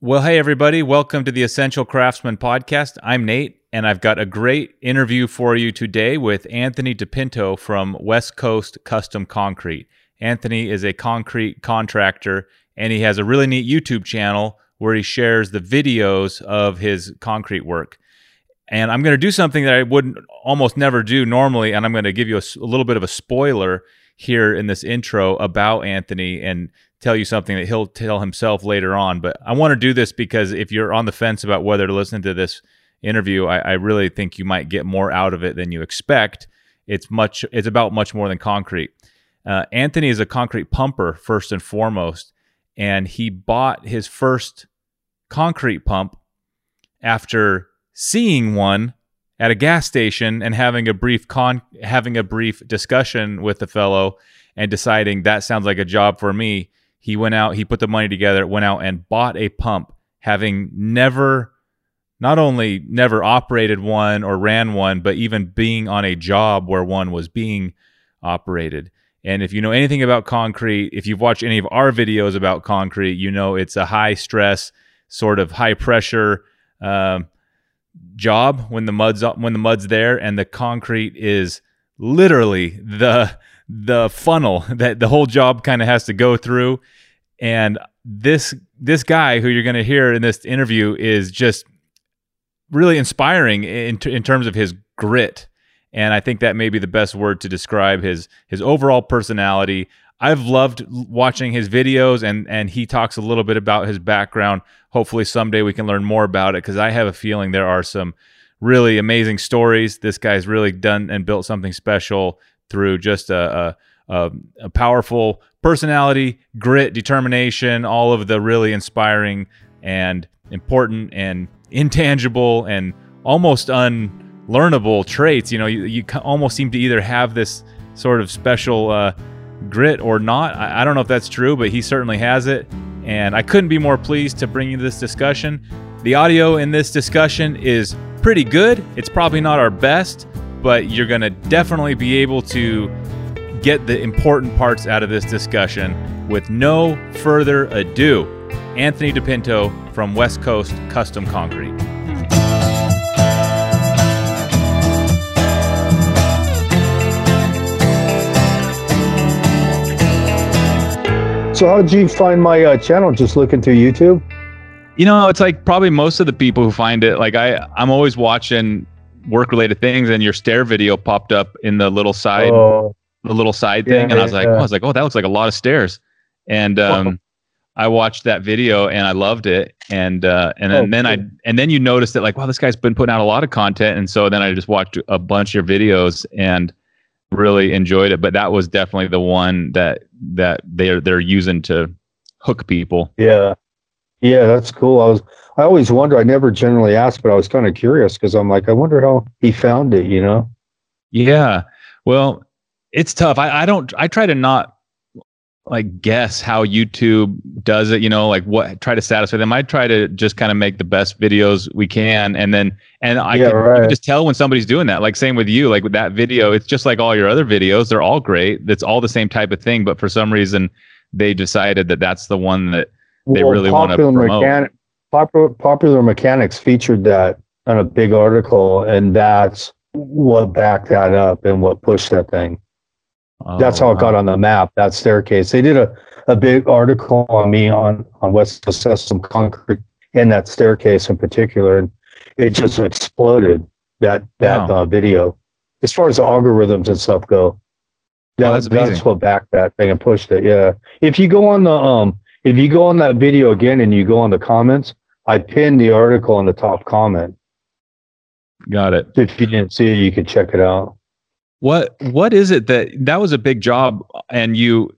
Well, hey, everybody. Welcome to the Essential Craftsman podcast. I'm Nate, and I've got a great interview for you today with Anthony DePinto from West Coast Custom Concrete. Anthony is a concrete contractor, and he has a really neat YouTube channel where he shares the videos of his concrete work. And I'm going to do something that I would almost never do normally, and I'm going to give you a, a little bit of a spoiler here in this intro about Anthony and tell you something that he'll tell himself later on. But I want to do this because if you're on the fence about whether to listen to this interview, I, I, really think you might get more out of it than you expect. It's much. It's about much more than concrete. Uh, Anthony is a concrete pumper first and foremost, and he bought his first concrete pump after seeing one at a gas station and having a brief con having a brief discussion with the fellow and deciding that sounds like a job for me he went out, he put the money together, went out and bought a pump, having never, not only never operated one or ran one, but even being on a job where one was being operated. And if you know anything about concrete, if you've watched any of our videos about concrete, you know it's a high stress, sort of high pressure um, job when the mud's when the mud's there, and the concrete is literally the the funnel that the whole job kind of has to go through. And this this guy who you're going to hear in this interview is just really inspiring in in terms of his grit. And I think that may be the best word to describe his his overall personality. I've loved watching his videos and and he talks a little bit about his background. Hopefully someday we can learn more about it because I have a feeling there are some really amazing stories. This guy's really done and built something special through just a, a, a powerful personality, grit, determination, all of the really inspiring and important and intangible and almost unlearnable traits. You know, you, you almost seem to either have this sort of special uh, grit or not. I, I, don't know if that's true, but he certainly has it. And I couldn't be more pleased to bring you this discussion. The audio in this discussion is pretty good. It's probably not our best, but you're going to definitely be able to get the important parts out of this discussion with no further ado. Anthony DePinto from West Coast Custom Concrete. So, how did you find my uh, channel? Just looking through YouTube? You know, it's like probably most of the people who find it. Like I, I'm always watching work related things and your stair video popped up in the little side oh, the little side yeah, thing and I was like yeah. oh, I was like oh that looks like a lot of stairs and um I watched that video and I loved it. And uh and then, oh, then I and then you noticed that like wow this guy's been putting out a lot of content. And so then I just watched a bunch of your videos and really enjoyed it. But that was definitely the one that that they're they're using to hook people. Yeah yeah that's cool I was I always wonder. I never generally ask, but I was kind of curious because I'm like, I wonder how he found it. You know? Yeah. Well, it's tough. I, I don't. I try to not like guess how YouTube does it. You know, like what try to satisfy them. I try to just kind of make the best videos we can, and then and I yeah, can, right. can just tell when somebody's doing that. Like same with you. Like with that video, it's just like all your other videos. They're all great. It's all the same type of thing, but for some reason they decided that that's the one that they well, really want to promote. Mechanic, popular popular mechanics featured that on a big article and that's what backed that up and what pushed that thing. Oh, that's how it got on the map that staircase. They did a, a big article on me on on west custom concrete and that staircase in particular and it just exploded that that wow. uh, video. As far as the algorithms and stuff go that, oh, that's, that's what backed that thing and pushed it yeah. If you go on the um if you go on that video again and you go on the comments, I pinned the article in the top comment. Got it. If you didn't see it, you could check it out. What What is it that that was a big job, and you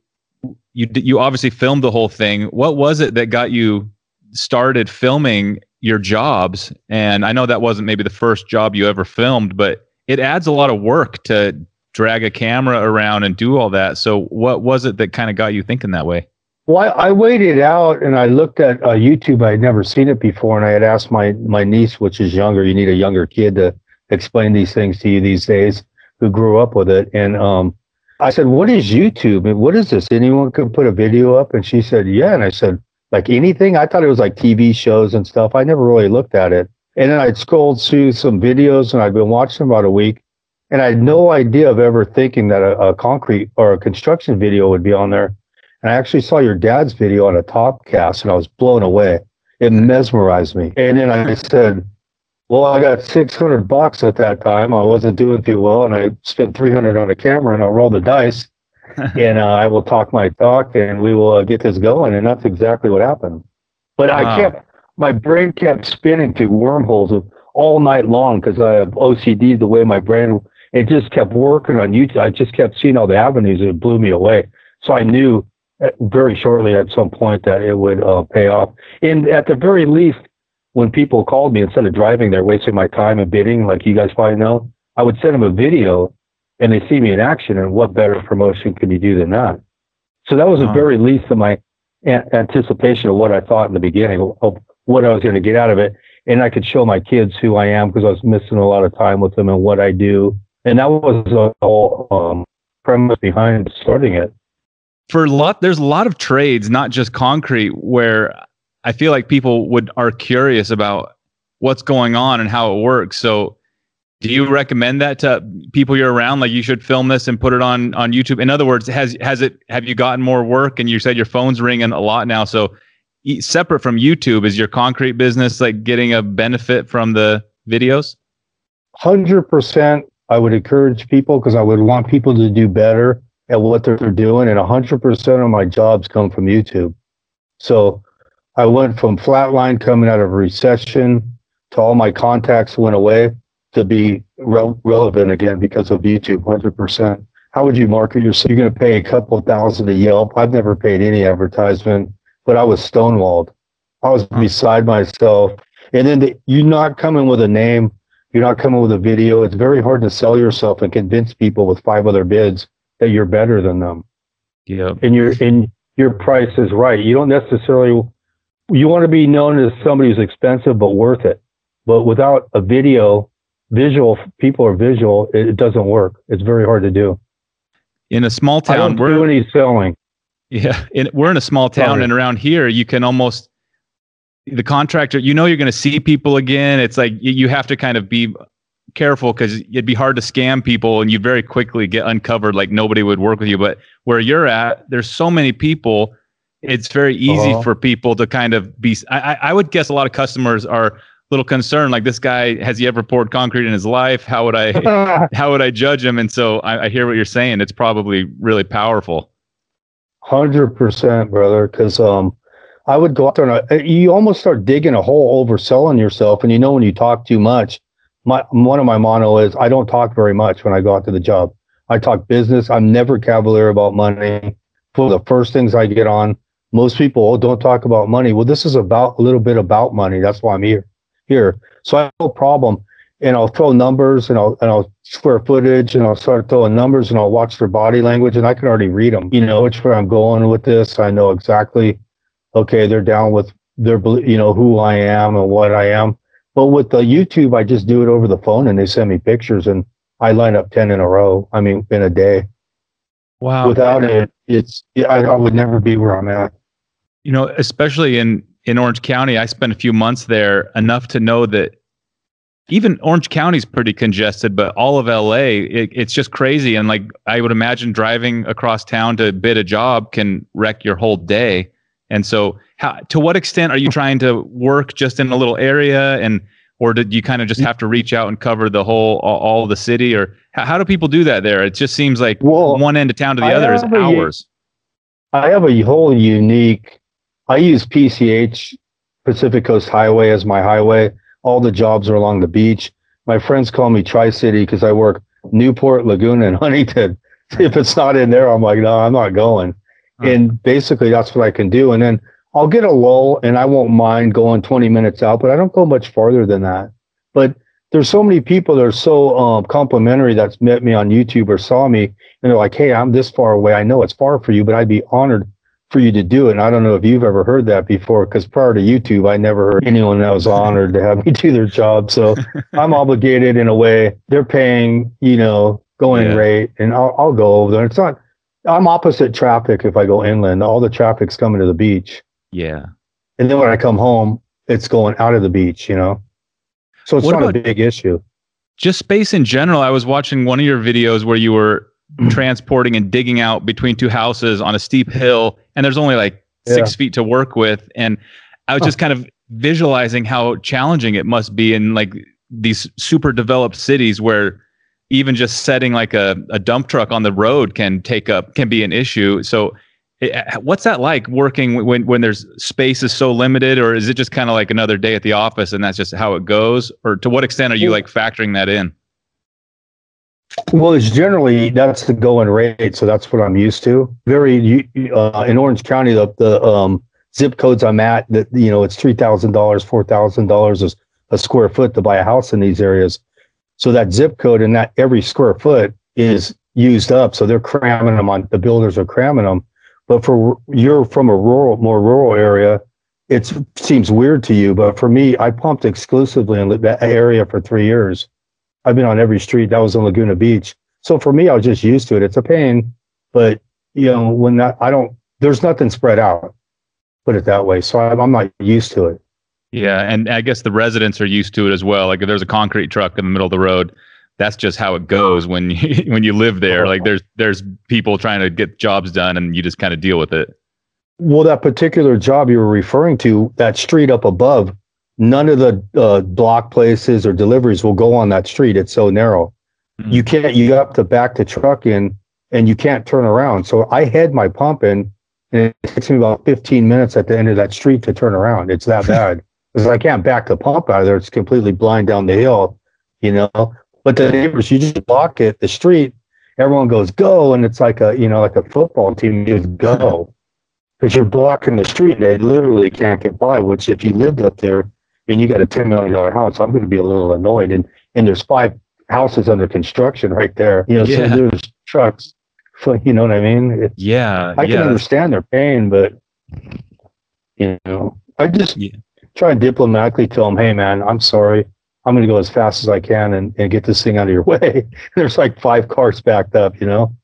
you you obviously filmed the whole thing. What was it that got you started filming your jobs? And I know that wasn't maybe the first job you ever filmed, but it adds a lot of work to drag a camera around and do all that. So, what was it that kind of got you thinking that way? Well, I, I, waited out and I looked at uh, YouTube. I had never seen it before, and I had asked my my niece, which is younger. You need a younger kid to explain these things to you these days, who grew up with it. And um, I said, "What is YouTube? What is this? Anyone could put a video up?" And she said, "Yeah." And I said, like anything. I thought it was like TV shows and stuff. I never really looked at it. And then I'd scrolled through some videos and I'd been watching about a week. And I had no idea of ever thinking that a, a concrete or a construction video would be on there. And I actually saw your dad's video on a top cast and I was blown away. It mesmerized me. And then I said, well, I got 600 bucks at that time. I wasn't doing too well, and I spent 300 on a camera, and I'll roll the dice, and uh, I will talk my talk, and we will uh, get this going. And that's exactly what happened. But wow. I kept my brain kept spinning through wormholes all night long because I have OCD. The way my brain it just kept working on YouTube. I just kept seeing all the avenues, and it blew me away. So I knew very shortly at some point that it would uh, pay off. And at the very least, when people called me instead of driving there, wasting my time and bidding, like you guys probably know, I would send them a video and they see me in action. And what better promotion could you do than that? So that was the very least of my a- anticipation of what I thought in the beginning of what I was going to get out of it. And I could show my kids who I am because I was missing a lot of time with them and what I do. And that was the whole um, premise behind starting it. For a lot, there's a lot of trades, not just concrete, where I feel like people would are curious about what's going on and how it works. So do you recommend that to people you're around like you should film this and put it on on YouTube? In other words, has has it have you gotten more work and you said your phone's ringing a lot now so separate from YouTube is your concrete business like getting a benefit from the videos? 100% I would encourage people because I would want people to do better at what they're doing and 100% of my jobs come from YouTube. So I went from flatline coming out of recession to all my contacts went away to be re- relevant again because of YouTube 100%. How would you market yourself? You're going to pay a couple thousand to Yelp. I've never paid any advertisement, but I was stonewalled. I was beside myself. And then the, you're not coming with a name. You're not coming with a video. It's very hard to sell yourself and convince people with five other bids that you're better than them. Yeah. And your and your price is right. You don't necessarily you want to be known as somebody who's expensive but worth it. But without a video, visual people are visual, it, it doesn't work. It's very hard to do. In a small town, I don't we're do any selling. Yeah, in, we're in a small town, Sorry. and around here, you can almost the contractor. You know, you're going to see people again. It's like you, you have to kind of be careful because it'd be hard to scam people, and you very quickly get uncovered. Like nobody would work with you. But where you're at, there's so many people it's very easy uh-huh. for people to kind of be I, I would guess a lot of customers are a little concerned like this guy has he ever poured concrete in his life how would i how would i judge him and so I, I hear what you're saying it's probably really powerful 100% brother because um i would go out there and I, you almost start digging a hole overselling yourself and you know when you talk too much my one of my motto is i don't talk very much when i go out to the job i talk business i'm never cavalier about money for the first things i get on most people oh, don't talk about money. Well, this is about a little bit about money. That's why I'm here. Here, so I have no problem. And I'll throw numbers and I'll and I'll square footage and I'll start throwing numbers and I'll watch their body language and I can already read them. You know which where I'm going with this. I know exactly. Okay, they're down with their you know who I am and what I am. But with the YouTube, I just do it over the phone and they send me pictures and I line up ten in a row. I mean, in a day. Wow. Without it, it's I, I would never be where I'm at you know, especially in in Orange County, I spent a few months there enough to know that even Orange County's pretty congested, but all of LA, it, it's just crazy. And like I would imagine driving across town to bid a job can wreck your whole day. And so, how, to what extent are you trying to work just in a little area, and or did you kind of just mm. have to reach out and cover the whole all, all the city, or how, how, do people do that there? It just seems like well, one end of town to the I other is hours. A, I have a whole unique I use PCH, Pacific Coast Highway, as my highway. All the jobs are along the beach. My friends call me Tri City because I work Newport, Laguna, and Huntington. if it's not in there, I'm like, no, I'm not going. And basically, that's what I can do. And then I'll get a lull and I won't mind going 20 minutes out, but I don't go much farther than that. But there's so many people that are so um, complimentary that's met me on YouTube or saw me and they're like, hey, I'm this far away. I know it's far for you, but I'd be honored for you to do it. And I don't know if you've ever heard that before, because prior to YouTube, I never heard anyone that was honored to have me do their job. So I'm obligated in a way. They're paying, you know, going yeah. rate, and I'll, I'll go over there. It's not. I'm opposite traffic if I go inland. All the traffic's coming to the beach. Yeah. And then when I come home, it's going out of the beach, you know? So it's what not a big issue. Just space in general. I was watching one of your videos where you were mm. transporting and digging out between two houses on a steep hill, and there's only like yeah. six feet to work with. And I was just kind of visualizing how challenging it must be in like these super developed cities where even just setting like a, a dump truck on the road can take up can be an issue. So it, eh, what's that like working when when there's space is so limited or is it just kind of like another day at the office and that's just how it goes? Or to what extent are you like factoring that in? Well it's generally that's the going rate so that's what i'm used to. Very uh, in orange county the, the um, zip codes i'm at that you know it's $3000 $4000 a square foot to buy a house in these areas so that zip code and that every square foot is used up. So they're cramming them on the builders are cramming them. But for you're from a rural, more rural area, it seems weird to you. But for me, I pumped exclusively in that area for three years. I've been on every street. That was in Laguna Beach. So for me, I was just used to it. It's a pain, but you know, when that I don't, there's nothing spread out. Put it that way. So I'm, I'm not used to it. Yeah, and I guess the residents are used to it as well. Like if there's a concrete truck in the middle of the road, that's just how it goes when you when you live there. Like there's there's people trying to get jobs done, and you just kind of deal with it. Well, that particular job you were referring to, that street up above, none of the uh, block places or deliveries will go on that street. It's so narrow. Mm-hmm. You can't. You have to back the truck in, and you can't turn around. So I had my pump in, and it takes me about 15 minutes at the end of that street to turn around. It's that bad because I can't back the pump out of there. It's completely blind down the hill, you know. But the neighbors, you just block it, the street, everyone goes go, and it's like a you know like a football team just go because you're blocking the street. They literally can't get by. Which if you lived up there and you got a ten million dollar house, I'm going to be a little annoyed. And and there's five houses under construction right there. You know, yeah. so there's trucks. So you know what I mean? It's, yeah, I can yeah. understand their pain, but you know, I just yeah try and diplomatically tell them, hey, man, I'm sorry. I'm going to go as fast as I can and, and get this thing out of your way. There's like five cars backed up, you know?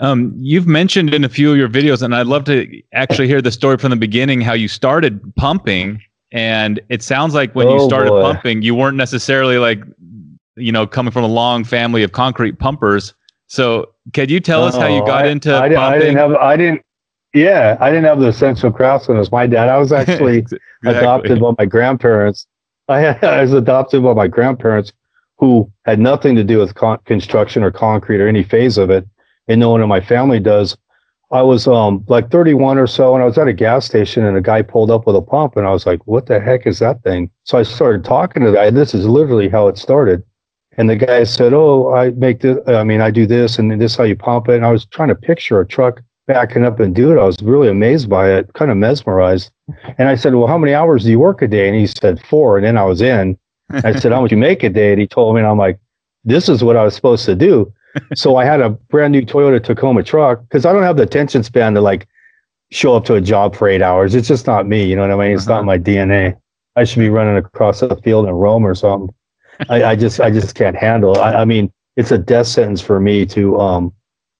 Um, you've mentioned in a few of your videos, and I'd love to actually hear the story from the beginning how you started pumping. And it sounds like when oh, you started boy. pumping, you weren't necessarily like, you know, coming from a long family of concrete pumpers. So, could you tell us how you got I, into I, pumping? I didn't have, I didn't, yeah, I didn't have the essential craftsman as my dad. I was actually exactly. adopted by my grandparents. I, I, was adopted by my grandparents who had nothing to do with con- construction or concrete or any phase of it, and no one in my family does. I was um like 31 or so, and I was at a gas station, and a guy pulled up with a pump, and I was like, "What the heck is that thing?" So I started talking to the guy. This is literally how it started. And the guy said, "Oh, I make this. I mean, I do this, and this is how you pump it." And I was trying to picture a truck backing up and do it. I was really amazed by it, kind of mesmerized. And I said, Well, how many hours do you work a day? And he said, Four. And then I was in. I said, How much you make a day? And he told me, and I'm like, This is what I was supposed to do. so I had a brand new Toyota Tacoma truck because I don't have the attention span to like show up to a job for eight hours. It's just not me. You know what I mean? It's uh-huh. not my DNA. I should be running across the field in Rome or something. I, I just I just can't handle it. I, I mean, it's a death sentence for me to um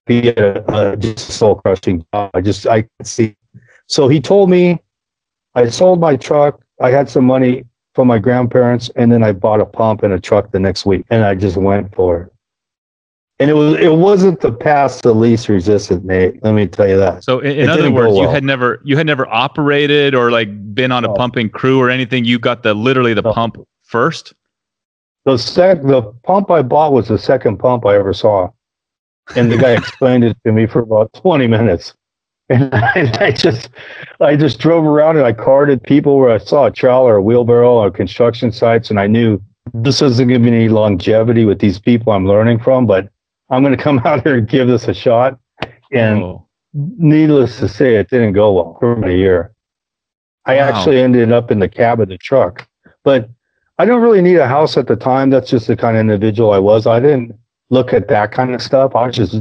be a, a just soul crushing job. I just I can see. So he told me I sold my truck. I had some money from my grandparents, and then I bought a pump and a truck the next week, and I just went for it. And it was it wasn't the path the least resistant, Nate. Let me tell you that. So in, in other words, well. you had never you had never operated or like been on a no. pumping crew or anything. You got the literally the no. pump first. The sec the pump I bought was the second pump I ever saw and the guy explained it to me for about 20 minutes. And I, I, just i just drove around and i carded people where i saw a trowel or a wheelbarrow or construction sites and i knew this isn't giving me any longevity with these people i'm learning from but i'm going to come out here and give this a shot. And oh. needless to say it didn't go well for a year. I wow. actually ended up in the cab of the truck but i don't really need a house at the time. That's just the kind of individual i was. I didn't look at that kind of stuff. I was just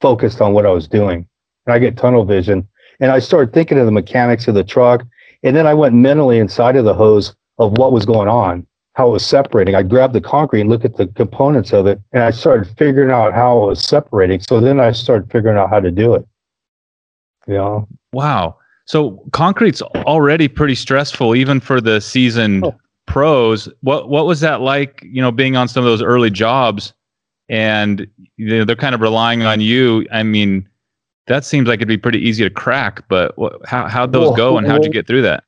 focused on what I was doing. And I get tunnel vision. And I started thinking of the mechanics of the truck. And then I went mentally inside of the hose of what was going on, how it was separating. I grabbed the concrete and looked at the components of it. And I started figuring out how it was separating. So then I started figuring out how to do it. Yeah. Wow. So concrete's already pretty stressful, even for the seasoned oh. pros. What what was that like? You know, being on some of those early jobs, and they're kind of relying on you. I mean, that seems like it'd be pretty easy to crack. But what, how how'd those well, go, and how'd you get through that?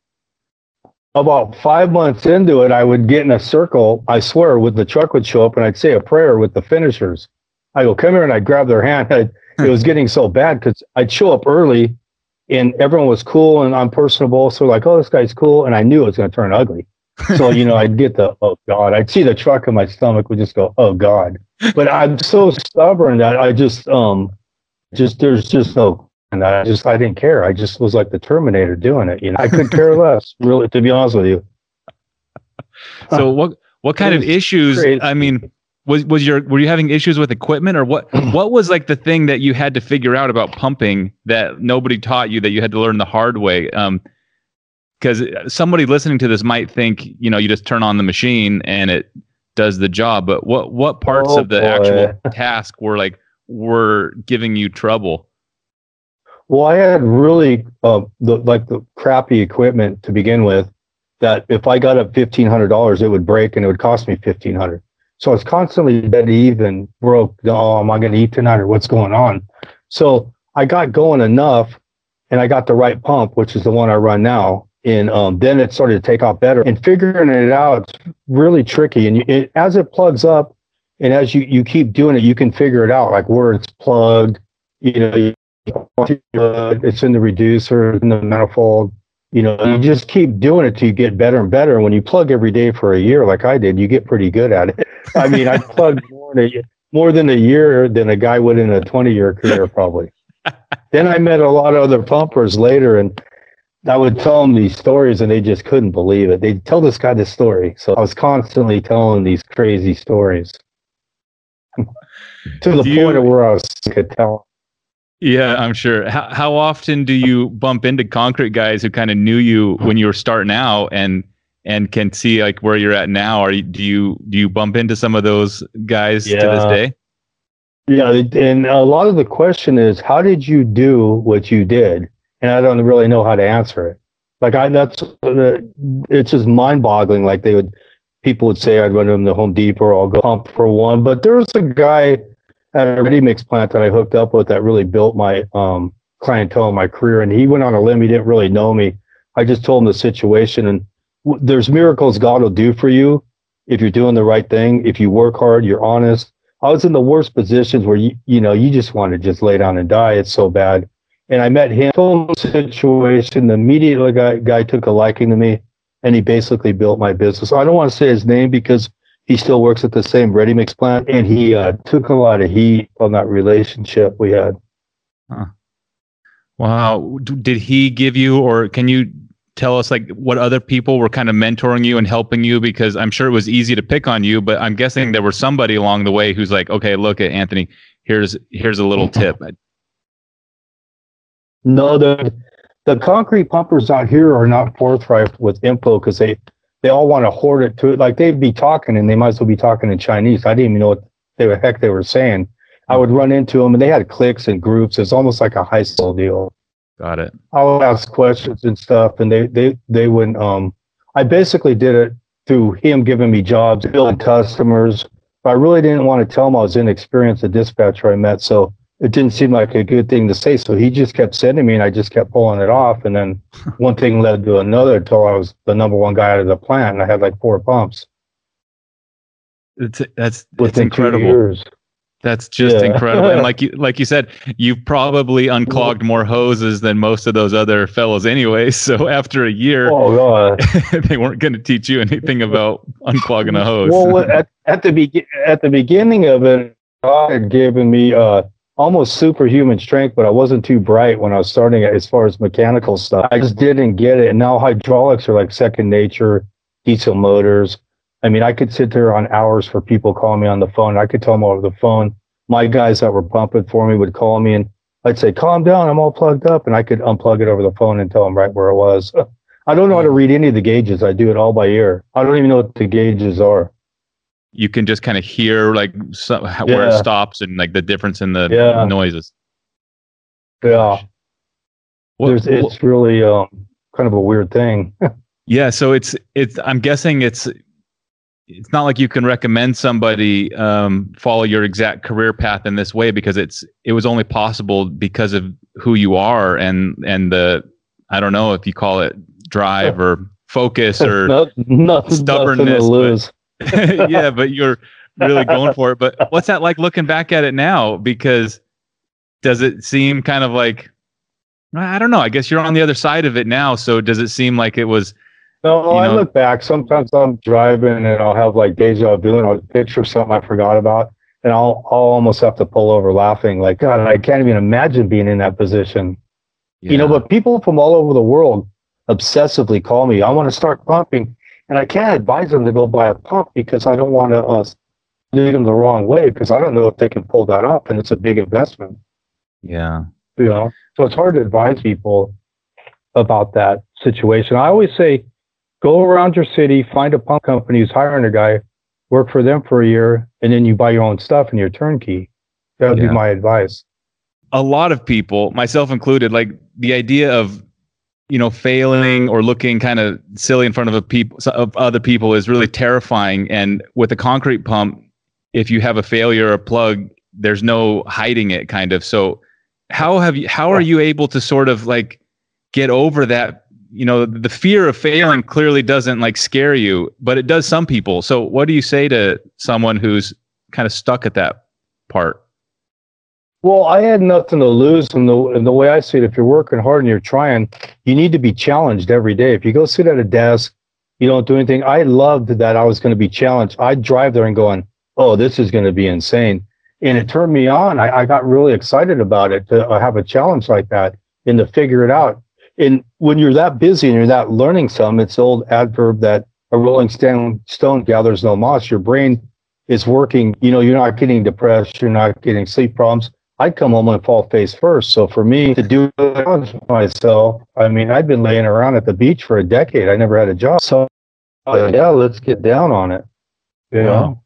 About five months into it, I would get in a circle. I swear, with the truck would show up, and I'd say a prayer with the finishers. I go, come here, and I'd grab their hand. I'd, it hmm. was getting so bad because I'd show up early and everyone was cool and unpersonable. So like, oh, this guy's cool, and I knew it was going to turn ugly. So you know, I'd get the oh god, I'd see the truck in my stomach would just go oh god. But I'm so stubborn that I just um just there's just no and I just I didn't care. I just was like the Terminator doing it. You know, I could care less, really, to be honest with you. So what what kind of issues? Crazy. I mean, was was your were you having issues with equipment or what what was like the thing that you had to figure out about pumping that nobody taught you that you had to learn the hard way um because somebody listening to this might think you know you just turn on the machine and it does the job but what what parts oh, of the boy. actual task were like were giving you trouble well i had really uh, the like the crappy equipment to begin with that if i got up $1500 it would break and it would cost me 1500 so it's constantly dead even, broke. Oh, am I going to eat tonight or what's going on? So I got going enough and I got the right pump, which is the one I run now. And um, then it started to take off better. And figuring it out, it's really tricky. And you, it, as it plugs up and as you, you keep doing it, you can figure it out, like where it's plugged, you know, it's in the reducer, in the manifold, you know, you just keep doing it till you get better and better. And when you plug every day for a year, like I did, you get pretty good at it. I mean, I plugged more than a, more than a year than a guy would in a 20 year career, probably. then I met a lot of other pumpers later, and I would tell them these stories, and they just couldn't believe it. They'd tell this guy this story. So I was constantly telling these crazy stories to the point of where I was could tell yeah, I'm sure. How how often do you bump into concrete guys who kind of knew you when you were starting out and and can see like where you're at now? Are you, do you do you bump into some of those guys yeah. to this day? Yeah, and a lot of the question is, how did you do what you did? And I don't really know how to answer it. Like I, that's it's just mind-boggling. Like they would, people would say, I'd run them to Home Depot or I'll go pump for one. But there was a guy at a ready mix plant that I hooked up with that really built my um, clientele my career. And he went on a limb. He didn't really know me. I just told him the situation. And w- there's miracles God will do for you if you're doing the right thing. If you work hard, you're honest. I was in the worst positions where you, you know, you just want to just lay down and die. It's so bad. And I met him, the situation. The immediate guy, guy took a liking to me and he basically built my business. I don't want to say his name because he still works at the same ready mix plant and he uh, took a lot of heat on that relationship we had huh. wow did he give you or can you tell us like what other people were kind of mentoring you and helping you because i'm sure it was easy to pick on you but i'm guessing there was somebody along the way who's like okay look at anthony here's here's a little tip no the the concrete pumpers out here are not forthright with info because they they all want to hoard it to it. like they'd be talking and they might as well be talking in Chinese. I didn't even know what the heck they were saying. I would run into them and they had cliques and groups. It's almost like a high school deal. Got it. I would ask questions and stuff, and they they they wouldn't. Um, I basically did it through him giving me jobs, building customers. I really didn't want to tell him I was inexperienced, the dispatcher I met. So it didn't seem like a good thing to say. So he just kept sending me and I just kept pulling it off. And then one thing led to another until I was the number one guy out of the plant and I had like four pumps. It's that's it's incredible. That's just yeah. incredible. And like you like you said, you've probably unclogged more hoses than most of those other fellows anyway. So after a year, oh, they weren't going to teach you anything about unclogging a hose. Well, at, at the be- at the beginning of it, God had given me uh almost superhuman strength, but I wasn't too bright when I was starting it as far as mechanical stuff. I just didn't get it. And now hydraulics are like second nature, diesel motors. I mean, I could sit there on hours for people calling me on the phone. I could tell them over the phone. My guys that were pumping for me would call me and I'd say, calm down, I'm all plugged up. And I could unplug it over the phone and tell them right where it was. I don't know how to read any of the gauges. I do it all by ear. I don't even know what the gauges are you can just kind of hear like so, where it stops and like the difference in the yeah. noises. Yeah. There's, it's really um, kind of a weird thing. yeah. So it's it's. I'm guessing it's it's not like you can recommend somebody um, follow your exact career path in this way because it's it was only possible because of who you are and and the I don't know if you call it drive or focus or not, nothing, stubbornness. Nothing but, yeah, but you're really going for it. But what's that like looking back at it now? Because does it seem kind of like I don't know. I guess you're on the other side of it now. So does it seem like it was no, you know, I look back. Sometimes I'm driving and I'll have like deja vu and I'll picture something I forgot about, and I'll I'll almost have to pull over laughing. Like God, I can't even imagine being in that position. Yeah. You know, but people from all over the world obsessively call me. I want to start pumping, and I can't advise them to go buy a pump because I don't want to uh, lead them the wrong way because I don't know if they can pull that off, and it's a big investment. Yeah, you know, so it's hard to advise people about that situation. I always say go around your city, find a pump company who's hiring a guy, work for them for a year, and then you buy your own stuff and you're turnkey. That would yeah. be my advice. A lot of people, myself included, like the idea of you know failing or looking kind of silly in front of a people of other people is really terrifying. And with a concrete pump, if you have a failure or a plug, there's no hiding it, kind of. So how have you? How are you able to sort of like get over that you know the fear of failing clearly doesn't like scare you but it does some people so what do you say to someone who's kind of stuck at that part well i had nothing to lose and the, and the way i see it if you're working hard and you're trying you need to be challenged every day if you go sit at a desk you don't do anything i loved that i was going to be challenged i'd drive there and going oh this is going to be insane and it turned me on I, I got really excited about it to uh, have a challenge like that and to figure it out and when you're that busy and you're that learning some, it's the old adverb that a rolling stone, stone gathers no moss. Your brain is working. You know, you're not getting depressed. You're not getting sleep problems. I'd come home and fall face first. So for me to do it myself, I mean, I'd been laying around at the beach for a decade. I never had a job. So yeah, let's get down on it. You know?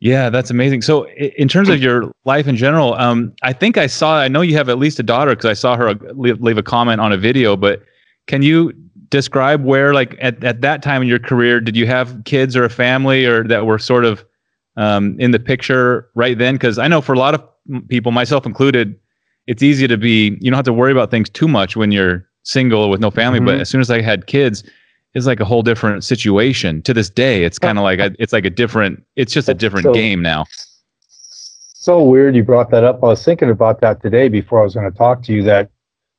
Yeah, that's amazing. So, in terms of your life in general, um, I think I saw. I know you have at least a daughter because I saw her leave, leave, a comment on a video. But can you describe where, like, at, at that time in your career, did you have kids or a family, or that were sort of um, in the picture right then? Because I know for a lot of people, myself included, it's easy to be. You don't have to worry about things too much when you're single with no family. Mm-hmm. But as soon as I had kids, it's like a whole different situation. To this day, it's kind of like a, it's like a different. It's just a different so, game now. So weird you brought that up. I was thinking about that today before I was going to talk to you. That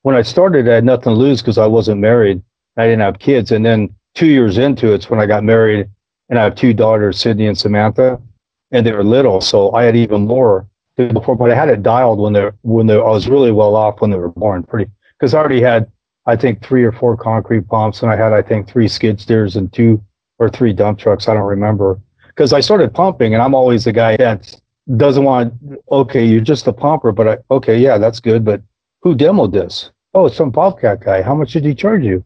when I started, I had nothing to lose because I wasn't married. I didn't have kids, and then two years into it's when I got married, and I have two daughters, Sydney and Samantha, and they were little, so I had even more before. But I had it dialed when they when they I was really well off when they were born, pretty because I already had I think three or four concrete pumps, and I had I think three skid steers and two or three dump trucks. I don't remember because I started pumping, and I'm always the guy that doesn't want. Okay, you're just a pumper, but I, okay, yeah, that's good. But who demoed this? Oh, it's some Bobcat guy. How much did he charge you?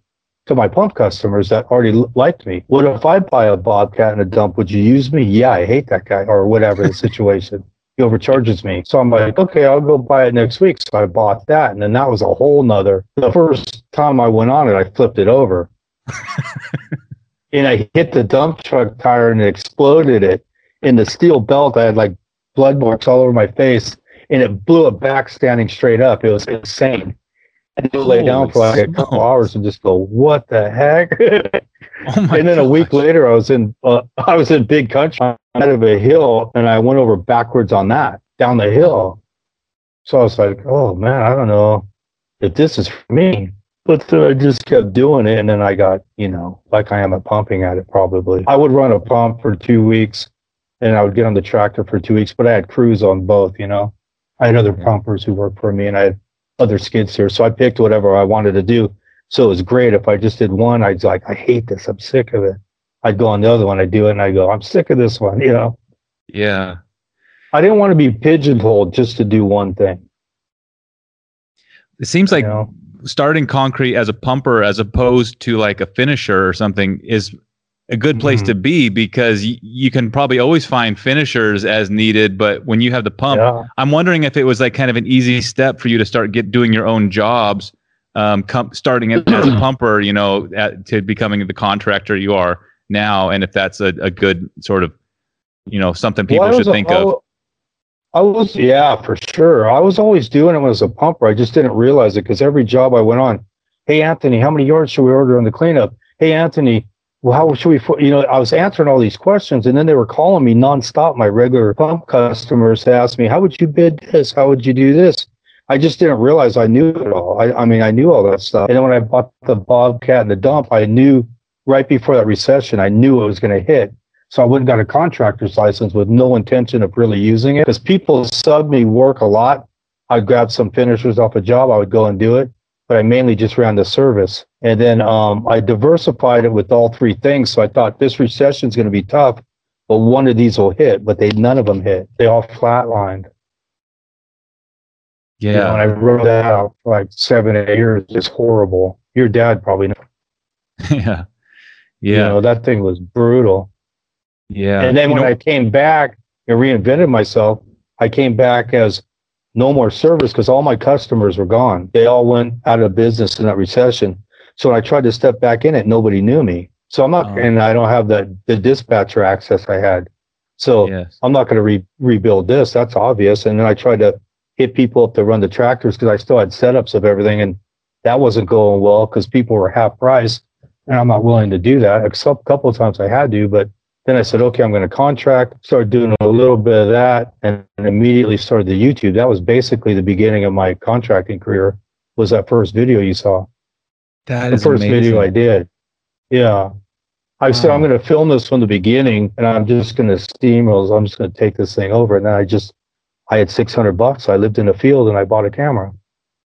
To my pump customers that already liked me. What if I buy a Bobcat and a dump? Would you use me? Yeah, I hate that guy, or whatever the situation he overcharges me. So I'm like, okay, I'll go buy it next week. So I bought that. And then that was a whole nother. The first time I went on it, I flipped it over. and I hit the dump truck tire and it exploded it. In the steel belt, I had like blood marks all over my face and it blew it back standing straight up. It was insane. And I lay down for like a couple hours and just go, what the heck? Oh and then a week later, I was in uh, I was in big country out of a hill, and I went over backwards on that down the hill. So I was like, oh man, I don't know if this is for me. But then I just kept doing it, and then I got you know like I am at pumping at it. Probably I would run a pump for two weeks, and I would get on the tractor for two weeks. But I had crews on both. You know, I had other pumpers who worked for me, and I had other skids here. So I picked whatever I wanted to do. So it was great. If I just did one, I'd like, I hate this. I'm sick of it. I'd go on the other one. I'd do it and I go, I'm sick of this one, you know? Yeah. I didn't want to be pigeonholed just to do one thing. It seems like you know? starting concrete as a pumper as opposed to like a finisher or something is a good place mm-hmm. to be because y- you can probably always find finishers as needed but when you have the pump yeah. i'm wondering if it was like kind of an easy step for you to start get doing your own jobs um, com- starting as a pumper, you know, at, to becoming the contractor you are now, and if that's a, a good sort of, you know, something people well, should think a, of. I was, yeah, for sure. I was always doing it as a pumper. I just didn't realize it because every job I went on, hey Anthony, how many yards should we order on the cleanup? Hey Anthony, well, how should we, you know, I was answering all these questions and then they were calling me nonstop. My regular pump customers asked me, how would you bid this? How would you do this? I just didn't realize I knew it all. I, I mean, I knew all that stuff. And then when I bought the Bobcat and the dump, I knew right before that recession, I knew it was going to hit. So I went and got a contractor's license with no intention of really using it because people sub me work a lot. I'd grab some finishers off a job, I would go and do it, but I mainly just ran the service. And then um, I diversified it with all three things. So I thought this recession is going to be tough, but one of these will hit, but they none of them hit. They all flatlined. Yeah. You know, and I wrote that out for like seven, eight years. It's horrible. Your dad probably knows. yeah. Yeah. You know, that thing was brutal. Yeah. And then you when know, I came back and reinvented myself, I came back as no more service because all my customers were gone. They all went out of business in that recession. So when I tried to step back in it, nobody knew me. So I'm not, oh. and I don't have the, the dispatcher access I had. So yes. I'm not going to re- rebuild this. That's obvious. And then I tried to hit people up to run the tractors because I still had setups of everything, and that wasn't going well because people were half price, and I'm not willing to do that. Except a couple of times I had to, but then I said, okay, I'm going to contract. Started doing a little bit of that, and, and immediately started the YouTube. That was basically the beginning of my contracting career. Was that first video you saw? That the first amazing. video I did. Yeah. I wow. said I'm going to film this from the beginning, and I'm just going to steamroll. I'm just going to take this thing over, and then I just I had 600 bucks. I lived in a field and I bought a camera.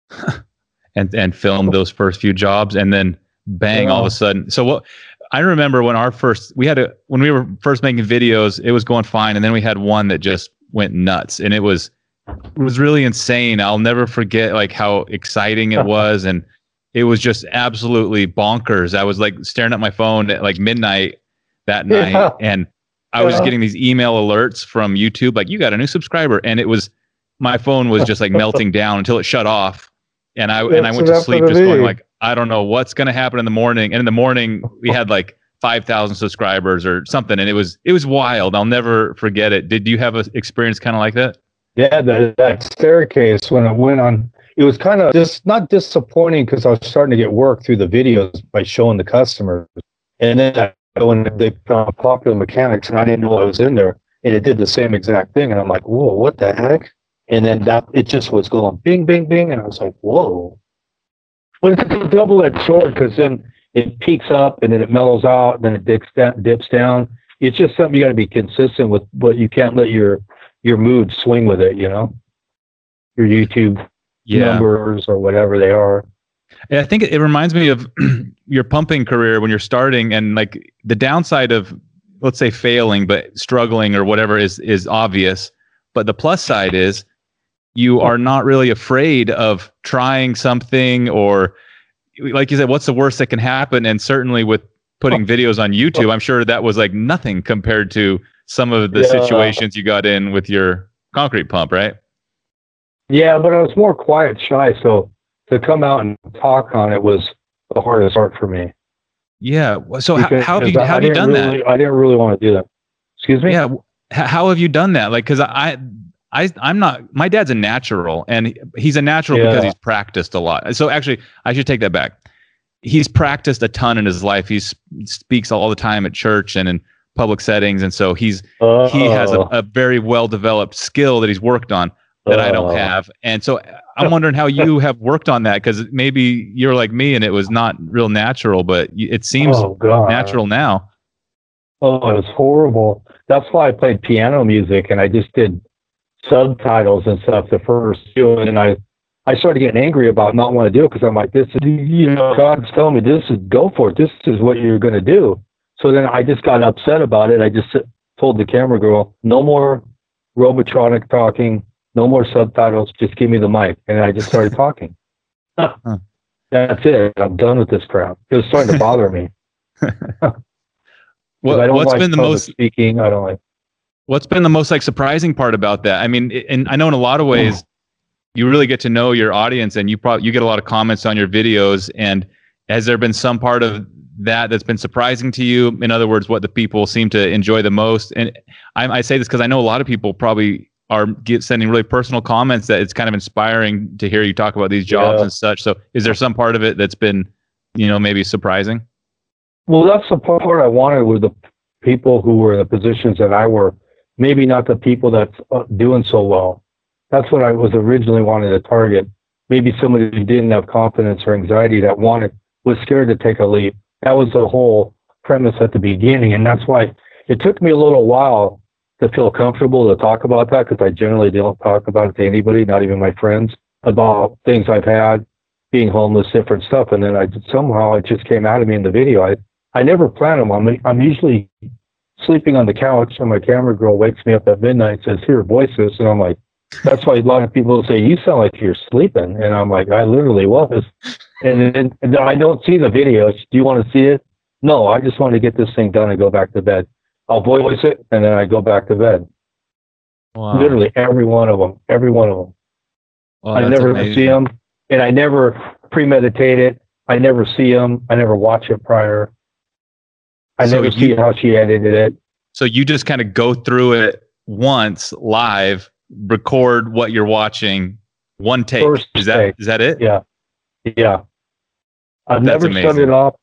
and and filmed those first few jobs and then bang yeah. all of a sudden. So what I remember when our first we had a when we were first making videos, it was going fine and then we had one that just went nuts and it was it was really insane. I'll never forget like how exciting it was and it was just absolutely bonkers. I was like staring at my phone at like midnight that night yeah. and I was getting these email alerts from YouTube, like you got a new subscriber, and it was my phone was just like melting down until it shut off, and I and I went to sleep just going like I don't know what's gonna happen in the morning. And in the morning we had like five thousand subscribers or something, and it was it was wild. I'll never forget it. Did you have an experience kind of like that? Yeah, the, that staircase when it went on, it was kind of just not disappointing because I was starting to get work through the videos by showing the customers, and then when they found popular mechanics and I didn't know I was in there and it did the same exact thing. And I'm like, whoa, what the heck? And then that it just was going bing, bing, bing. And I was like, whoa. But it's a double edged sword because then it peaks up and then it mellows out and then it dips down, dips down. It's just something you got to be consistent with, but you can't let your your mood swing with it, you know, your YouTube yeah. numbers or whatever they are. I think it reminds me of your pumping career when you're starting, and like the downside of let's say failing, but struggling or whatever is is obvious. But the plus side is you are not really afraid of trying something or like you said, what's the worst that can happen? And certainly with putting videos on YouTube, I'm sure that was like nothing compared to some of the yeah. situations you got in with your concrete pump, right? Yeah, but I was more quiet, shy. So to come out and talk on it was the hardest part for me. Yeah. So because, how, how have you how have you done really, that? I didn't really want to do that. Excuse me. Yeah. How have you done that? Like, because I, I, I'm not. My dad's a natural, and he's a natural yeah. because he's practiced a lot. So actually, I should take that back. He's practiced a ton in his life. He speaks all the time at church and in public settings, and so he's oh. he has a, oh. a very well developed skill that he's worked on that oh. I don't oh. have. And so I'm wondering how you have worked on that because maybe you're like me and it was not real natural, but it seems oh, natural now. Oh, it was horrible. That's why I played piano music and I just did subtitles and stuff the first few, and I I started getting angry about not wanting to do it because I'm like, this is you know God's telling me this is go for it. This is what you're going to do. So then I just got upset about it. I just told the camera girl, no more robotronic talking no more subtitles. Just give me the mic. And I just started talking. huh. That's it. I'm done with this crap. It was starting to bother me. what, I don't what's like been the most speaking? I don't like. What's been the most like surprising part about that? I mean, and I know in a lot of ways, you really get to know your audience, and you probably you get a lot of comments on your videos. And has there been some part of that that's been surprising to you? In other words, what the people seem to enjoy the most? And I, I say this because I know a lot of people probably are get, sending really personal comments that it's kind of inspiring to hear you talk about these jobs yeah. and such. So, is there some part of it that's been, you know, maybe surprising? Well, that's the part I wanted with the people who were in the positions that I were. Maybe not the people that's uh, doing so well. That's what I was originally wanting to target. Maybe somebody who didn't have confidence or anxiety that wanted was scared to take a leap. That was the whole premise at the beginning, and that's why it took me a little while to feel comfortable to talk about that because I generally don't talk about it to anybody, not even my friends, about things I've had, being homeless, different stuff. And then I somehow it just came out of me in the video. I I never plan them. I'm I'm usually sleeping on the couch, and my camera girl wakes me up at midnight and says, "Hear voices," and I'm like, "That's why a lot of people say you sound like you're sleeping," and I'm like, "I literally was." And, and, and I don't see the videos. Do you want to see it? No, I just want to get this thing done and go back to bed. I'll voice it and then I go back to bed. Wow. Literally every one of them, every one of them. Wow, I never amazing. see them, and I never premeditate it. I never see them. I never watch it prior. I so never you, see how she edited it. So you just kind of go through it once live, record what you're watching, one take. First is that take. is that it? Yeah, yeah. I've That's never amazing. started off,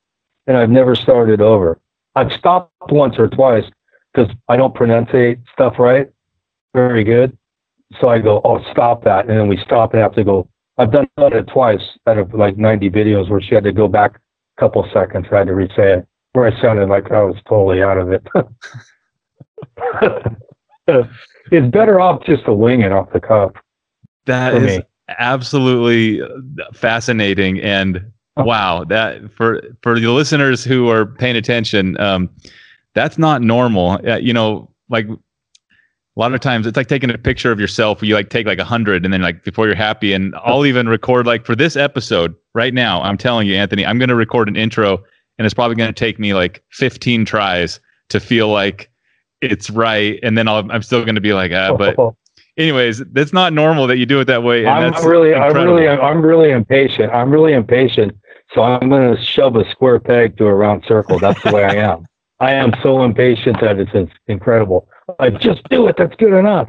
and I've never started over. I've stopped once or twice, because I don't pronunciate stuff right very good. So I go, oh, stop that. And then we stop and have to go. I've done it twice out of like 90 videos where she had to go back a couple seconds. I had to re-say it where I sounded like I was totally out of it. it's better off just to wing it off the cuff. That is me. absolutely fascinating. And wow, that for, for the listeners who are paying attention, um, that's not normal. Uh, you know, like a lot of times it's like taking a picture of yourself. You like take like a hundred and then like before you're happy. And I'll even record like for this episode right now. I'm telling you, Anthony, I'm going to record an intro and it's probably going to take me like 15 tries to feel like it's right. And then i am still going to be like, ah, but anyways, that's not normal that you do it that way. I'm really, incredible. I'm really, I'm really impatient. I'm really impatient. So I'm going to shove a square peg to a round circle. That's the way I am. I am so impatient that it's incredible. Like, just do it. That's good enough.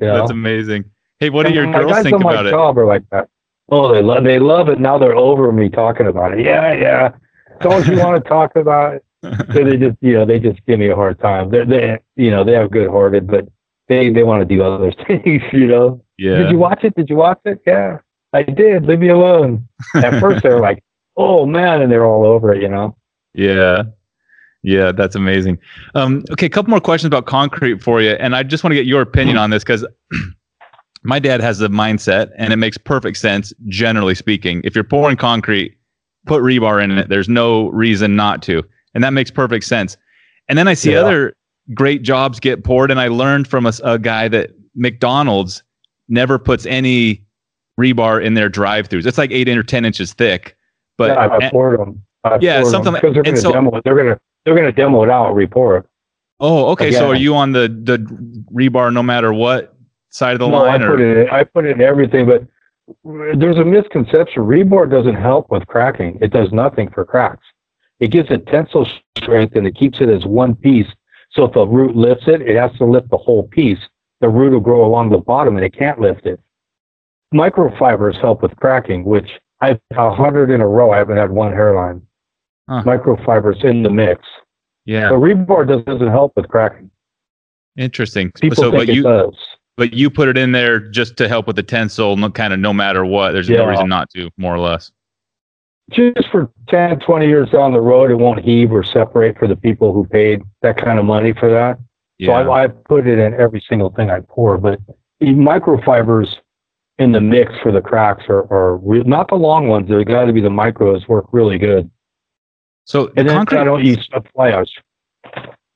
You know? That's amazing. Hey, what do your girls think about it? Job are like that. Oh, they love they love it. Now they're over me talking about it. Yeah, yeah. Don't you want to talk about it. So they just, you know, they just give me a hard time. They're, they, you know, they have good hearted, but they, they want to do other things, you know. Yeah. Did you watch it? Did you watch it? Yeah, I did. Leave me alone. At first, they're like, oh man, and they're all over it, you know. Yeah. Yeah, that's amazing. Um, okay, a couple more questions about concrete for you, and I just want to get your opinion on this because my dad has the mindset, and it makes perfect sense, generally speaking. If you're pouring concrete, put rebar in it. There's no reason not to, and that makes perfect sense. And then I see yeah. other great jobs get poured, and I learned from a, a guy that McDonald's never puts any rebar in their drive-throughs. It's like eight or ten inches thick. But yeah, I poured them. I yeah, something because they're going to so, demo it. They're going to they're going to demo it out, report. Oh, okay. Again. So are you on the the rebar no matter what side of the no, line? I put it. In, I put in everything, but there's a misconception. Rebar doesn't help with cracking. It does nothing for cracks. It gives it tensile strength and it keeps it as one piece. So if a root lifts it, it has to lift the whole piece. The root will grow along the bottom and it can't lift it. Microfibers help with cracking, which I've a hundred in a row. I haven't had one hairline huh. microfibers in the mix. Yeah. The rebar doesn't help with cracking. Interesting. People so, think but you, does. But you put it in there just to help with the tensile, no, kind of no matter what. There's yeah. no reason not to, more or less. Just for 10, 20 years down the road, it won't heave or separate for the people who paid that kind of money for that. Yeah. So I, I put it in every single thing I pour. But microfibers in the mix for the cracks are, are real, not the long ones. They've got to be the micros work really good. So and then concrete, don't fly ash.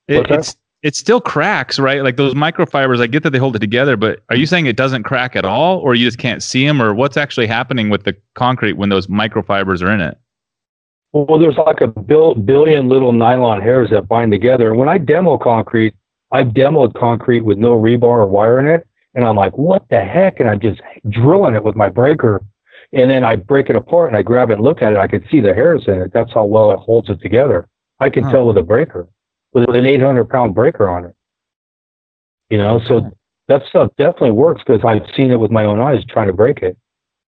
It, it's it still cracks, right? Like those microfibers. I get that they hold it together, but are you saying it doesn't crack at all, or you just can't see them, or what's actually happening with the concrete when those microfibers are in it? Well, there's like a billion little nylon hairs that bind together. And when I demo concrete, I've demoed concrete with no rebar or wire in it, And I'm like, what the heck? And I'm just drilling it with my breaker. And then I break it apart and I grab it and look at it. I can see the hairs in it. That's how well it holds it together. I can huh. tell with a breaker, with an 800 pound breaker on it. You know, so that stuff definitely works because I've seen it with my own eyes trying to break it.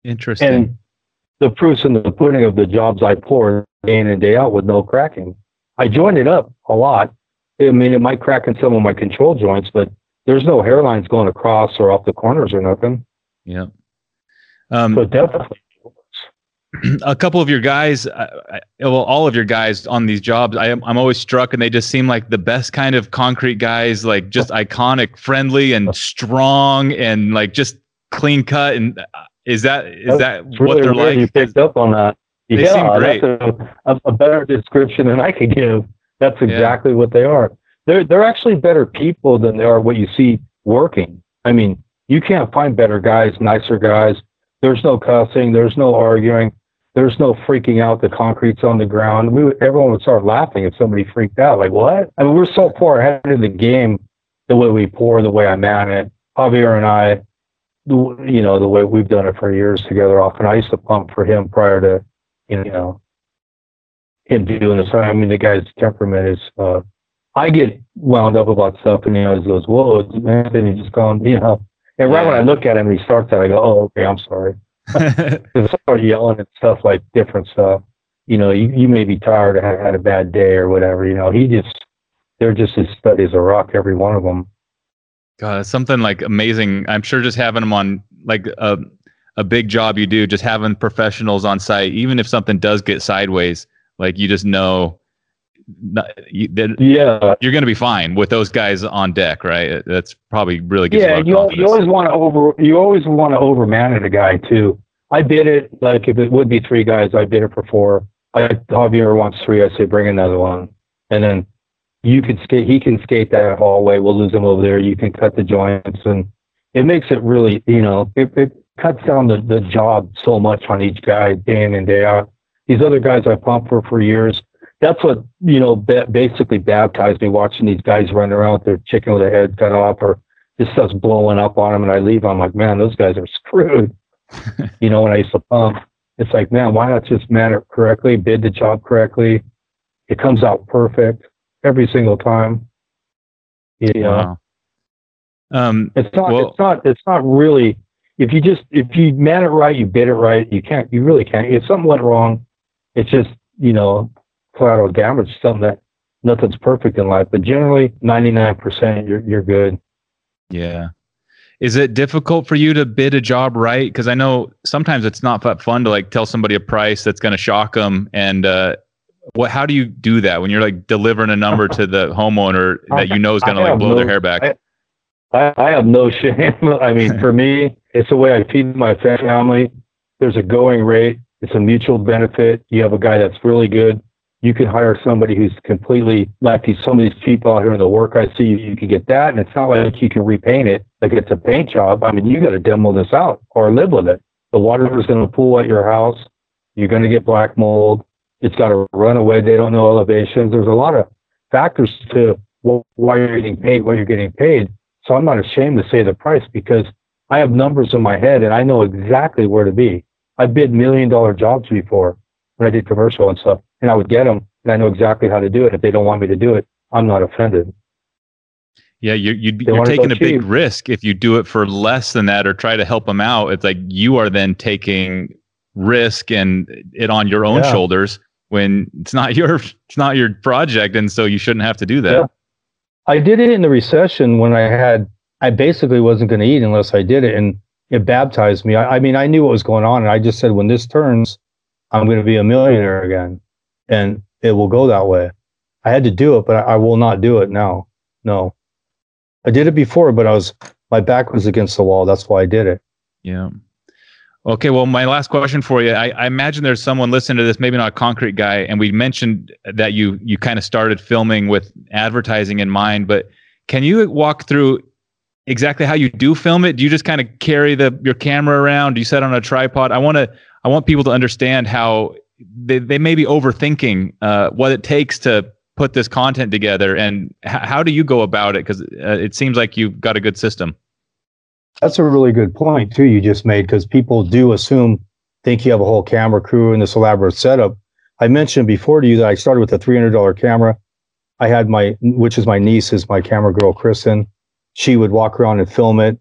Interesting. And the proofs in the pudding of the jobs I pour day in and day out with no cracking. I join it up a lot. I mean, it might crack in some of my control joints, but there's no hairlines going across or off the corners or nothing. Yeah. Um, so definitely. A couple of your guys, uh, well, all of your guys on these jobs, I am, I'm always struck, and they just seem like the best kind of concrete guys, like just iconic, friendly, and strong, and like just clean cut. And uh, is that is that really what they're like? You picked up on that. They yeah, seem great. that's a, a, better description than I could give. That's exactly yeah. what they are. They're they're actually better people than they are what you see working. I mean, you can't find better guys, nicer guys. There's no cussing. There's no arguing. There's no freaking out. The concrete's on the ground. We everyone would start laughing if somebody freaked out. Like what? I mean, we're so far ahead of the game. The way we pour, the way I man it. Javier and I, you know, the way we've done it for years together. Often, I used to pump for him prior to, you know, him doing this. I mean, the guy's temperament is. Uh, I get wound up about stuff, and he goes, "Whoa, man!" And he just going, you know. And right when I look at him, he starts that. I go, "Oh, okay, I'm sorry." Because start yelling and stuff like different stuff. You know, you, you may be tired or have had a bad day or whatever. You know, he just they're just as steady as a rock, every one of them. God, something like amazing. I'm sure just having them on like a a big job you do, just having professionals on site, even if something does get sideways, like you just know you, yeah, you're going to be fine with those guys on deck, right? That's probably really good. Yeah, you, you always want to over you always want to overmanage a guy too. I bid it like if it would be three guys, I bid it for four. I Javier wants three, I say bring another one, and then you can skate. He can skate that hallway. We'll lose him over there. You can cut the joints, and it makes it really, you know, it, it cuts down the, the job so much on each guy day in and day out. These other guys I pumped for for years. That's what you know. basically baptized me watching these guys run around with their chicken with their head cut off, or this stuff's blowing up on them, and I leave. I'm like, man, those guys are screwed. you know, when I used to pump, it's like, man, why not just man it correctly, bid the job correctly? It comes out perfect every single time. You know, wow. um, it's not. Well, it's not. It's not really. If you just if you man it right, you bid it right. You can't. You really can't. If something went wrong, it's just you know collateral damage. Something that nothing's perfect in life, but generally ninety nine percent, you're you're good. Yeah. Is it difficult for you to bid a job right? Because I know sometimes it's not that fun to like tell somebody a price that's going to shock them, and uh, what how do you do that when you're like delivering a number to the homeowner that you know is going to like blow no, their hair back I, I have no shame i mean for me it's the way i feed my family there's a going rate it's a mutual benefit you have a guy that's really good you can hire somebody who's completely like some of these people out here in the work I see you, can get that and it's not like you can repaint it like it's a paint job. I mean you gotta demo this out or live with it. The water is gonna pool at your house, you're gonna get black mold, it's got to run away. They don't know elevations. There's a lot of factors to why you're getting paid, what you're getting paid. So I'm not ashamed to say the price because I have numbers in my head and I know exactly where to be. I bid million dollar jobs before when I did commercial and stuff, and I would get them, and I know exactly how to do it. If they don't want me to do it, I'm not offended. Yeah, you're, you are taking a cheap. big risk if you do it for less than that or try to help them out. It's like you are then taking risk and it on your own yeah. shoulders when it's not your it's not your project and so you shouldn't have to do that yeah. i did it in the recession when i had i basically wasn't going to eat unless i did it and it baptized me I, I, mean i knew what was going on and i just said when this turns i'm going to be a millionaire again and it will go that way i had to do it but I, I will not do it now no i did it before but i was my back was against the wall that's why i did it yeah Okay, well, my last question for you. I, I, imagine there's someone listening to this, maybe not a concrete guy, and we mentioned that you you kind of started filming with advertising in mind. But can you walk through exactly how you do film it? Do you just kind of carry the your camera around? Do you set on a tripod? I want to I want people to understand how they, they may be overthinking uh, what it takes to put this content together, and h- how do you go about it? Because uh, it seems like you've got a good system. that's a really good point too you just made because people do assume think you have a whole camera crew and this elaborate setup. I mentioned before to you that I started with a $300 camera. I had my, which is my niece, is my camera girl, Kristen. She would walk around and film it.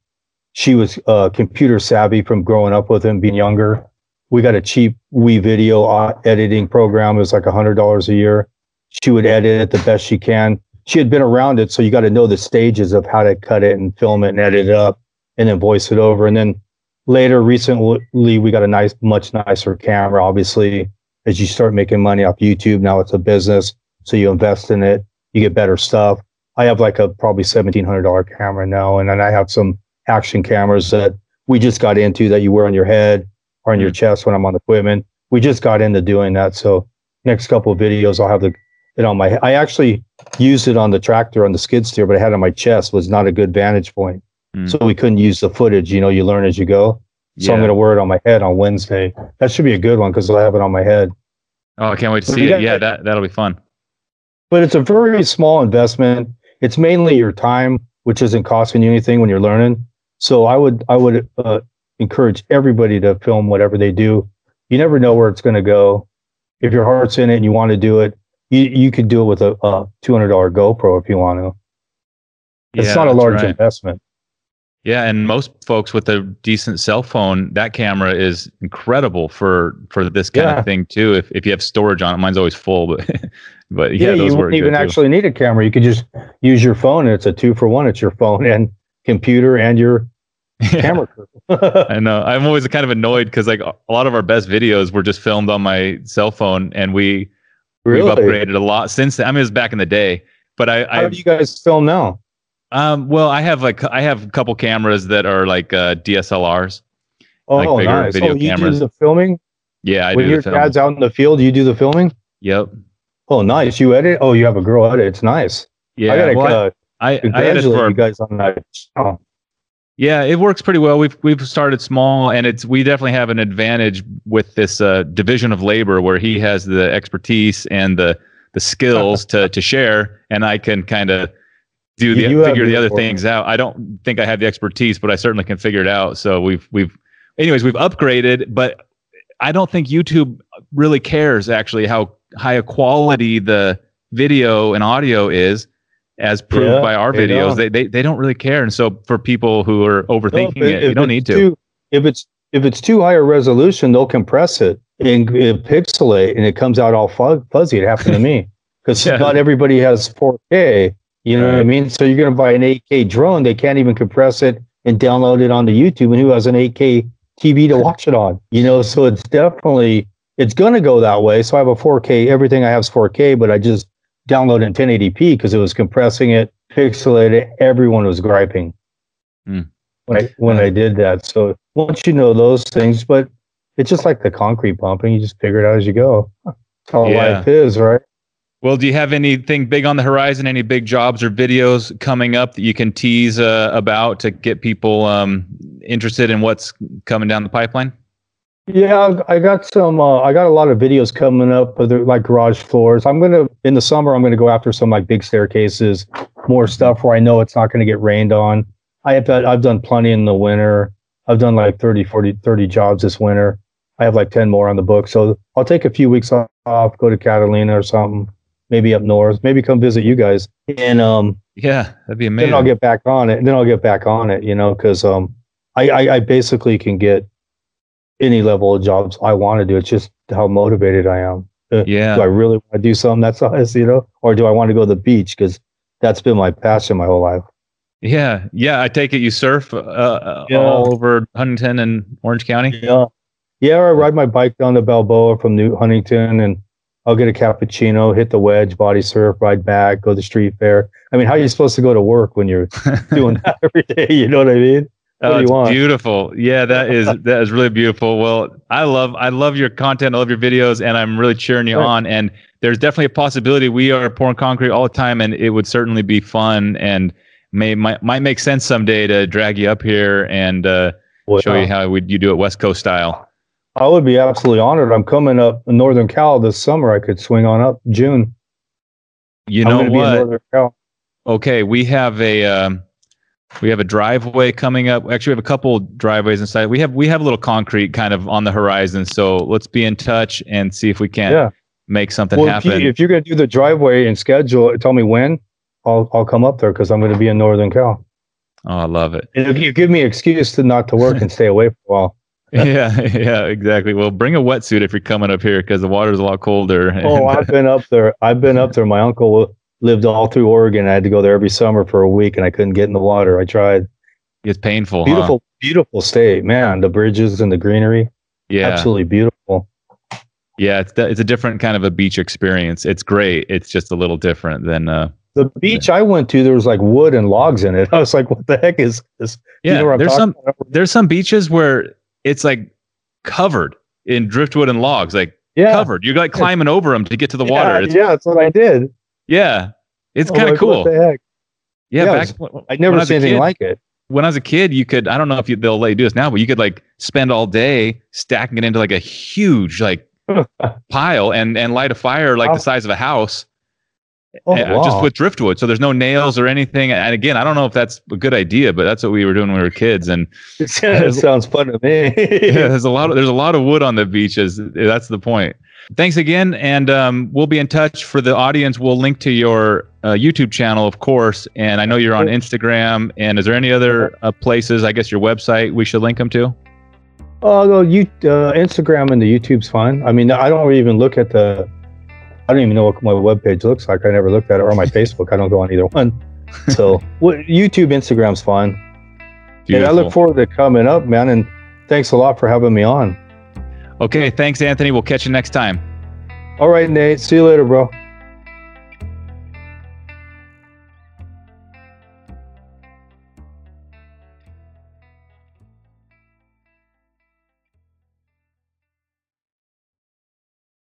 She was uh, computer savvy from growing up with him, being younger. We got a cheap WeVideo uh, editing program. It was like $100 a year. She would edit it the best she can. She had been around it, so you got to know the stages of how to cut it and film it and edit it up and then voice it over. And then later recently we got a nice much nicer camera obviously as you start making money off youtube now it's a business so you invest in it you get better stuff i have like a probably $1700 camera now and then i have some action cameras that we just got into that you wear on your head or on your mm. chest when i'm on equipment we just got into doing that so next couple of videos i'll have the it on my i actually used it on the tractor on the skid steer but i had it on my chest was not a good vantage point Mm. So we couldn't use the footage. You know, you learn as you go. So yeah. I'm going to wear it on my head on Wednesday. That should be a good one because I'll have it on my head. Oh, I can't wait to see it. Yeah, that that'll be fun. But it's a very small investment. It's mainly your time, which isn't costing you anything when you're learning. So I would I would uh, encourage everybody to film whatever they do. You never know where it's going to go. If your heart's in it and you want to do it, you you could do it with a, a two hundred dollar GoPro if you want to. It's yeah, not a large right. investment. Yeah, and most folks with a decent cell phone, that camera is incredible for for this kind yeah. of thing too. If if you have storage on it, mine's always full, but but yeah, yeah you wouldn't even actually need a camera. You could just use your phone, and it's a two for one. It's your phone and computer and your yeah. camera. I know. I'm always kind of annoyed because like a lot of our best videos were just filmed on my cell phone, and we really? we've upgraded a lot since. Then. I mean, it was back in the day, but I. How I, do you guys film now? Um, well, I have like I have a couple cameras that are like uh, DSLRs. Oh, like nice. Video oh, you cameras. do the filming? Yeah, I when do. your dad's out in the field, you do the filming. Yep. Oh, nice. You edit? Oh, you have a girl edit. It's nice. Yeah. I gotta well, uh, I, I edit for you guys on that. Oh. Yeah, it works pretty well. We've we've started small, and it's we definitely have an advantage with this uh, division of labor where he has the expertise and the the skills to to share, and I can kind of do the, figure the other things out. I don't think I have the expertise, but I certainly can figure it out. So we've we've anyways we've upgraded, but I don't think YouTube really cares actually how high a quality the video and audio is as proved yeah, by our videos. They, they they don't really care. And so for people who are overthinking no, it, you don't need to. Too, if it's if it's too high a resolution, they'll compress it and, and pixelate and it comes out all fuzzy. It happened to me because yeah. not everybody has 4K you know right. what I mean? So you're going to buy an 8K drone. They can't even compress it and download it onto YouTube. And who has an 8K TV to watch it on? You know, so it's definitely it's going to go that way. So I have a 4K. Everything I have is 4K, but I just downloaded in 1080p because it was compressing it, pixelated. Everyone was griping mm. when I when I did that. So once you know those things, but it's just like the concrete pumping. You just figure it out as you go. That's all yeah. life is, right? Well, do you have anything big on the horizon? Any big jobs or videos coming up that you can tease uh, about to get people um, interested in what's coming down the pipeline? Yeah, I got some. Uh, I got a lot of videos coming up, but they're like garage floors. I'm gonna in the summer. I'm gonna go after some like big staircases, more stuff where I know it's not gonna get rained on. I have I've done plenty in the winter. I've done like 30, 40, 30 jobs this winter. I have like 10 more on the book. So I'll take a few weeks off, go to Catalina or something, maybe up north, maybe come visit you guys. And um, yeah, that'd be amazing. Then I'll get back on it. And then I'll get back on it, you know, because um, I, I, I basically can get any level of jobs I want to do. It's just how motivated I am. Uh, yeah. Do I really want to do something that's size, you know, or do I want to go to the beach? Because that's been my passion my whole life. Yeah, yeah. I take it you surf uh, uh yeah. all over Huntington and Orange County. Yeah, yeah. I ride my bike down to Balboa from New Huntington and I'll get a cappuccino, hit the wedge, body surf, ride back, go to street fair. I mean, how are you supposed to go to work when you're doing that every day? You know what I mean? Oh, it's beautiful. Yeah, that is that is really beautiful. Well, I love I love your content. I love your videos, and I'm really cheering you right. on. And there's definitely a possibility we are pouring concrete all the time, and it would certainly be fun and may might, might make sense someday to drag you up here and uh, well, show you how we, you do it West Coast style. I would be absolutely honored. I'm coming up in Northern Cal this summer. I could swing on up June. You know what? Okay, we have a um, We have a driveway coming up. Actually, we have a couple driveways inside. We have we have a little concrete kind of on the horizon. So let's be in touch and see if we can yeah. make something well, happen. If, you, if you're going to do the driveway and schedule, tell me when. I'll I'll come up there because I'm going to be in Northern Cal. Oh, I love it. You give me an excuse to not to work and stay away for a while. yeah, yeah, exactly. Well, bring a wetsuit if you're coming up here because the water's a lot colder. oh, I've been up there. I've been up there. My uncle lived all through Oregon. I had to go there every summer for a week, and I couldn't get in the water. I tried. It's painful. Beautiful, huh? beautiful state, man. The bridges and the greenery. Yeah, absolutely beautiful. Yeah, it's it's a different kind of a beach experience. It's great. It's just a little different than uh, the beach I went to, there was like wood and logs in it. I was like, "What the heck is this?" Yeah, you know there's some about? there's some beaches where it's like covered in driftwood and logs, like yeah. covered. You're like climbing over them to get to the yeah, water. It's, yeah, that's what I did. Yeah, it's kind of like, cool. What the heck? Yeah, yeah back, I never seen anything kid, like it. When I was a kid, you could I don't know if you, they'll let you do this now, but you could like spend all day stacking it into like a huge like pile and and light a fire like wow. the size of a house Oh, eh, wow. just with driftwood. So there's no nails or anything. And again, I don't know if that's a good idea, but that's what we were doing when we were kids. And it sounds fun to me. yeah, there's a lot of there's a lot of wood on the beaches. That's the point. Thanks again, and um, we'll be in touch for the audience. We'll link to your uh, YouTube channel, of course, and I know you're on Instagram. And is there any other uh, places? I guess your website we should link them to. Oh, no, you uh, Instagram and the YouTube's fine. I mean, I don't even look at the I don't even know what my webpage looks like. I never looked at it or my Facebook. I don't go on either one. So YouTube, Instagram's fine. And I look forward to coming up, man. And thanks a lot for having me on. Okay. Thanks, Anthony. We'll catch you next time. All right, Nate. See you later, bro.